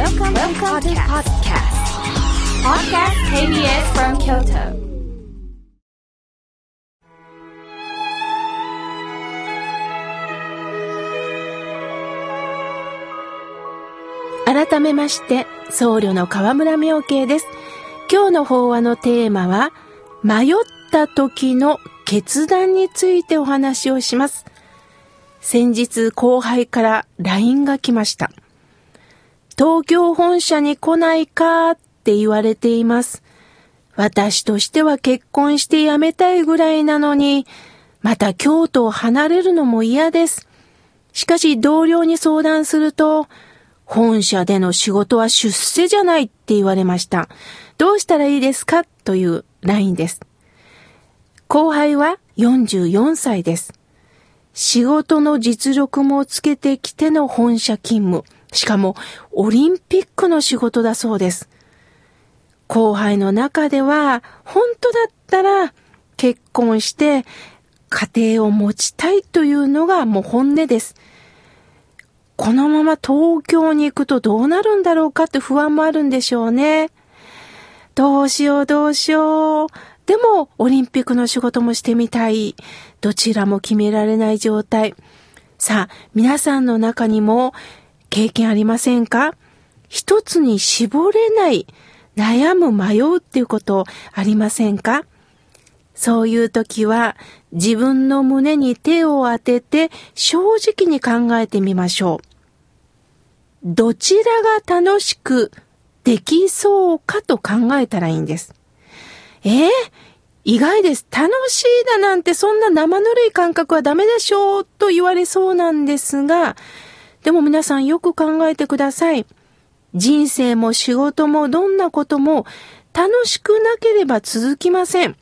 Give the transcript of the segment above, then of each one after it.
Welcome, Welcome to podcast. Podcast KBS from Kyoto. 改めまして、僧侶の河村明慶です。今日の法話のテーマは、迷った時の決断についてお話をします。先日後輩から LINE が来ました。東京本社に来ないかって言われています。私としては結婚して辞めたいぐらいなのに、また京都を離れるのも嫌です。しかし同僚に相談すると、本社での仕事は出世じゃないって言われました。どうしたらいいですかという LINE です。後輩は44歳です。仕事の実力もつけてきての本社勤務。しかもオリンピックの仕事だそうです。後輩の中では本当だったら結婚して家庭を持ちたいというのがもう本音です。このまま東京に行くとどうなるんだろうかって不安もあるんでしょうね。どうしようどうしよう。でもオリンピックの仕事もしてみたい。どちらも決められない状態。さあ、皆さんの中にも経験ありませんか？一つに絞れない、悩む、迷うっていうことありませんか？そういう時は自分の胸に手を当てて正直に考えてみましょう。どちらが楽しくできそうかと考えたらいいんです。えー、意外です。楽しいだなんてそんな生ぬるい感覚はダメでしょうと言われそうなんですが、でも皆さんよく考えてください。人生も仕事もどんなことも楽しくなければ続きません。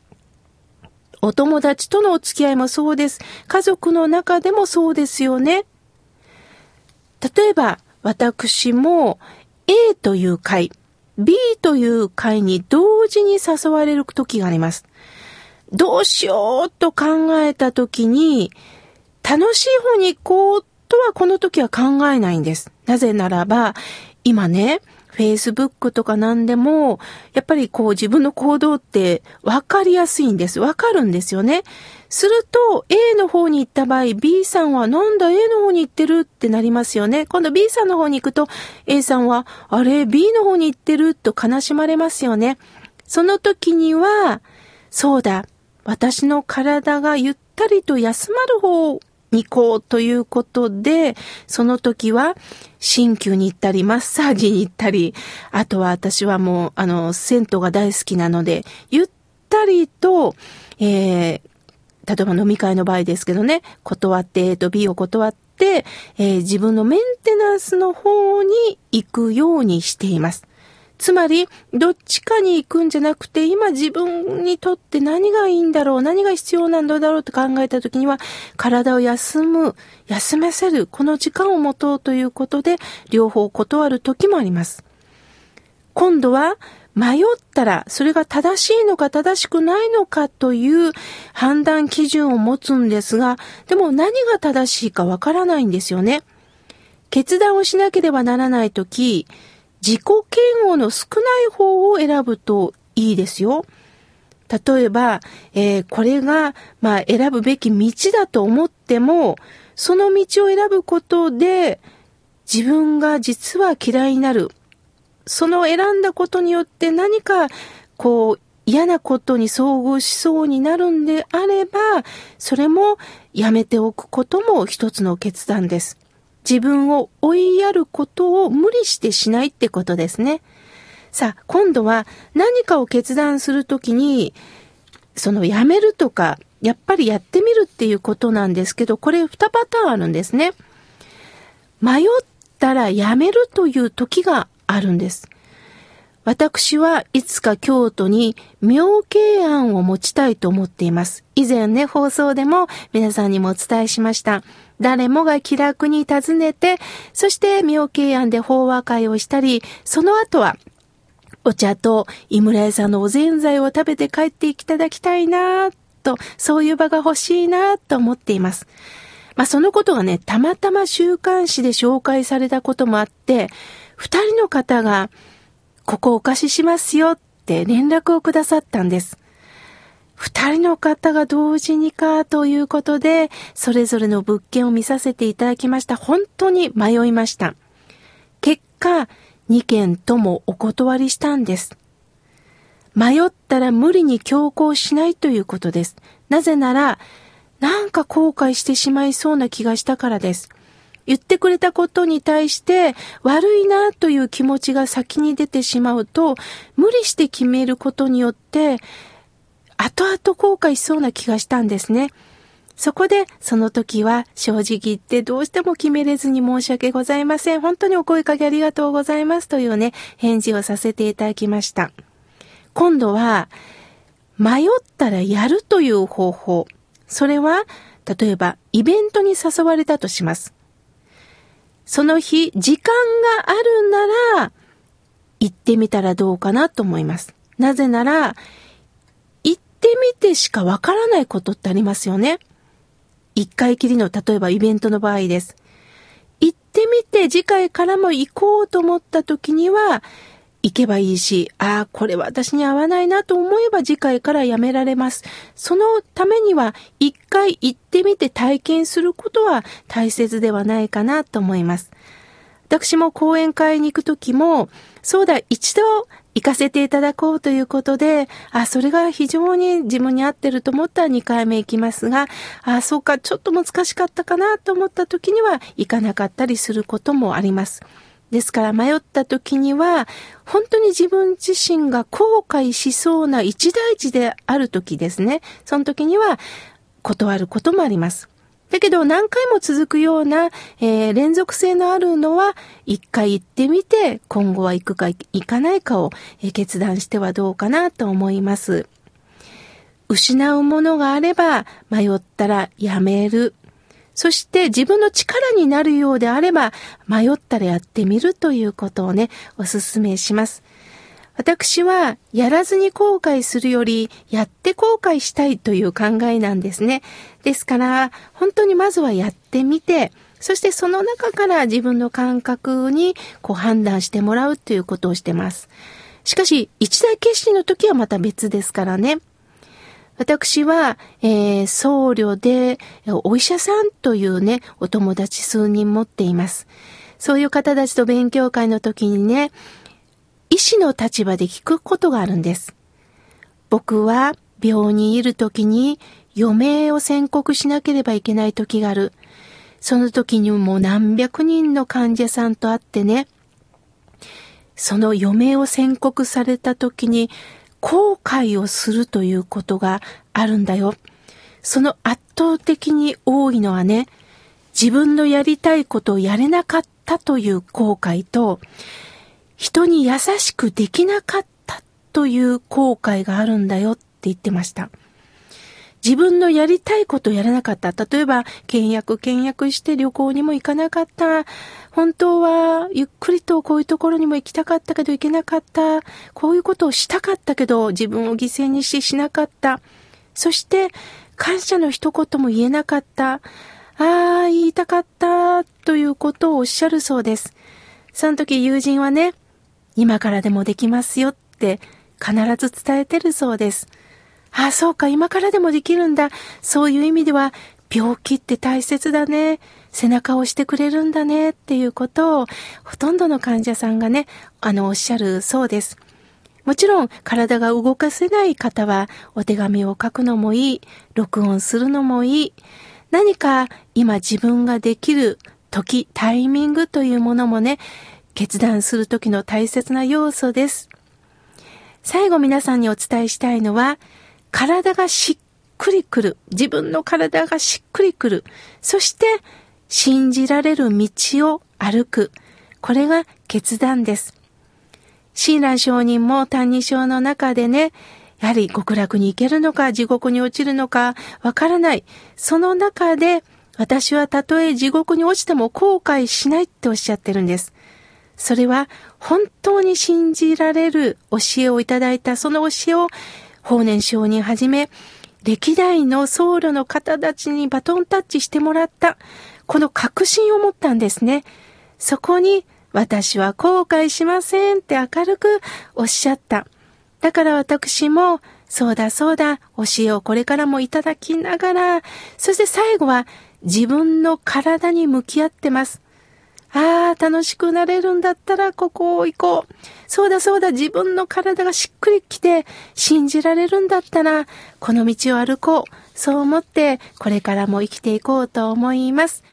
お友達とのお付き合いもそうです。家族の中でもそうですよね。例えば、私も A という会、B という会に同時に誘われる時があります。どうしようと考えた時に、楽しい方に行こうとはこの時は考えないんです。なぜならば、今ね、Facebook とか何でも、やっぱりこう自分の行動って分かりやすいんです。分かるんですよね。すると A の方に行った場合 B さんはなんだ A の方に行ってるってなりますよね。今度 B さんの方に行くと A さんはあれ？B の方に行ってると悲しまれますよね。その時には、そうだ、私の体がゆったりと休まる方に行こうということで、その時は、鍼灸に行ったり、マッサージに行ったり、あとは私はもう、あの、銭湯が大好きなので、ゆったりと、えー、例えば飲み会の場合ですけどね、断って、えっと、B を断って、えー、自分のメンテナンスの方に行くようにしています。つまり、どっちかに行くんじゃなくて、今自分にとって何がいいんだろう、何が必要なんだろうと考えたときには、体を休む、休ませる、この時間を持とうということで、両方断る時もあります。今度は、迷ったら、それが正しいのか正しくないのかという判断基準を持つんですが、でも何が正しいかわからないんですよね。決断をしなければならないとき、自己嫌悪の少ない方を選ぶといいですよ。例えば、えー、これが、まあ、選ぶべき道だと思っても、その道を選ぶことで、自分が実は嫌いになる。その選んだことによって何か、こう、嫌なことに遭遇しそうになるんであれば、それもやめておくことも一つの決断です。自分を追いやることを無理してしないってことですね。さあ、今度は何かを決断するときに、そのやめるとか、やっぱりやってみるっていうことなんですけど、これ2パターンあるんですね。迷ったらやめるという時があるんです。私はいつか京都に妙慶庵を持ちたいと思っています。以前ね、放送でも皆さんにもお伝えしました。誰もが気楽に訪ねて、そして妙慶庵で法話会をしたり、その後はお茶と井村屋さんのおぜんざいを食べて帰っていただきたいなと、そういう場が欲しいなと思っています。まあそのことがね、たまたま週刊誌で紹介されたこともあって、二人の方が、ここお貸ししますよって連絡をくださったんです。二人の方が同時にかということで、それぞれの物件を見させていただきました。本当に迷いました。結果、2件ともお断りしたんです。迷ったら無理に強行しないということです。なぜなら、なんか後悔してしまいそうな気がしたからです。言ってくれたことに対して悪いなという気持ちが先に出てしまうと、無理して決めることによって後々後悔しそうな気がしたんですね。そこで、その時は正直言ってどうしても決めれずに申し訳ございません。本当にお声かけありがとうございますというね、返事をさせていただきました。今度は、迷ったらやるという方法。それは、例えば、イベントに誘われたとします。その日、時間があるなら、行ってみたらどうかなと思います。なぜなら、ってみてしかわからないことってありますよね。一回きりの、例えばイベントの場合です。行ってみて次回からも行こうと思った時には、行けばいいし、ああ、これは私に合わないなと思えば次回からやめられます。そのためには、一回行ってみて体験することは大切ではないかなと思います。私も講演会に行くときも、そうだ、一度行かせていただこうということで、あ、それが非常に自分に合ってると思ったら2回目行きますが、あ、そうか、ちょっと難しかったかなと思った時には行かなかったりすることもあります。ですから迷った時には、本当に自分自身が後悔しそうな一大事である時ですね。その時には断ることもあります。だけど何回も続くような、えー、連続性のあるのは一回行ってみて今後は行くか行かないかを、え、決断してはどうかなと思います。失うものがあれば迷ったらやめる。そして自分の力になるようであれば迷ったらやってみるということをね、お勧めします。私はやらずに後悔するよりやって後悔したいという考えなんですね。ですから本当にまずはやってみてそしてその中から自分の感覚にこう判断してもらうということをしてます。しかし一大決心の時はまた別ですからね。私は、えー、僧侶でお医者さんというね、お友達数人持っています。そういう方たちと勉強会の時にね、医師の立場で聞くことがあるんです。僕は病にいる時に余命を宣告しなければいけない時がある。その時にも何百人の患者さんと会ってね、その余命を宣告された時に後悔をするということがあるんだよ。その圧倒的に多いのはね、自分のやりたいことをやれなかったという後悔と、人に優しくできなかったという後悔があるんだよって言ってました。自分のやりたいことをやらなかった。例えば、倹約、倹約して旅行にも行かなかった。本当は、ゆっくりとこういうところにも行きたかったけど行けなかった。こういうことをしたかったけど、自分を犠牲にしてしなかった。そして、感謝の一言も言えなかった。ああ、言いたかった、ということをおっしゃるそうです。その時友人はね、今からでもできますよって必ず伝えてるそうです。ああ、そうか、今からでもできるんだ。そういう意味では、病気って大切だね。背中を押してくれるんだねっていうことを、ほとんどの患者さんがね、あの、おっしゃるそうです。もちろん、体が動かせない方は、お手紙を書くのもいい、録音するのもいい。何か今自分ができる時、タイミングというものもね、決断する時の大切な要素です。最後皆さんにお伝えしたいのは、体がしっくりくる。自分の体がしっくりくる。そして、信じられる道を歩く。これが決断です。親鸞上人も歎異抄の中でね、やはり極楽に行けるのか、地獄に落ちるのか、わからない。その中で、私はたとえ地獄に落ちても後悔しないっておっしゃってるんです。それは本当に信じられる教えをいただいたその教えを法然上人はじめ歴代の僧侶の方たちにバトンタッチしてもらったこの確信を持ったんですね。そこに私は後悔しませんって明るくおっしゃった。だから私も、そうだそうだ、教えをこれからもいただきながら、そして最後は自分の体に向き合ってます。ああ、楽しくなれるんだったらここを行こう。そうだそうだ、自分の体がしっくりきて信じられるんだったら、この道を歩こう。そう思ってこれからも生きていこうと思います。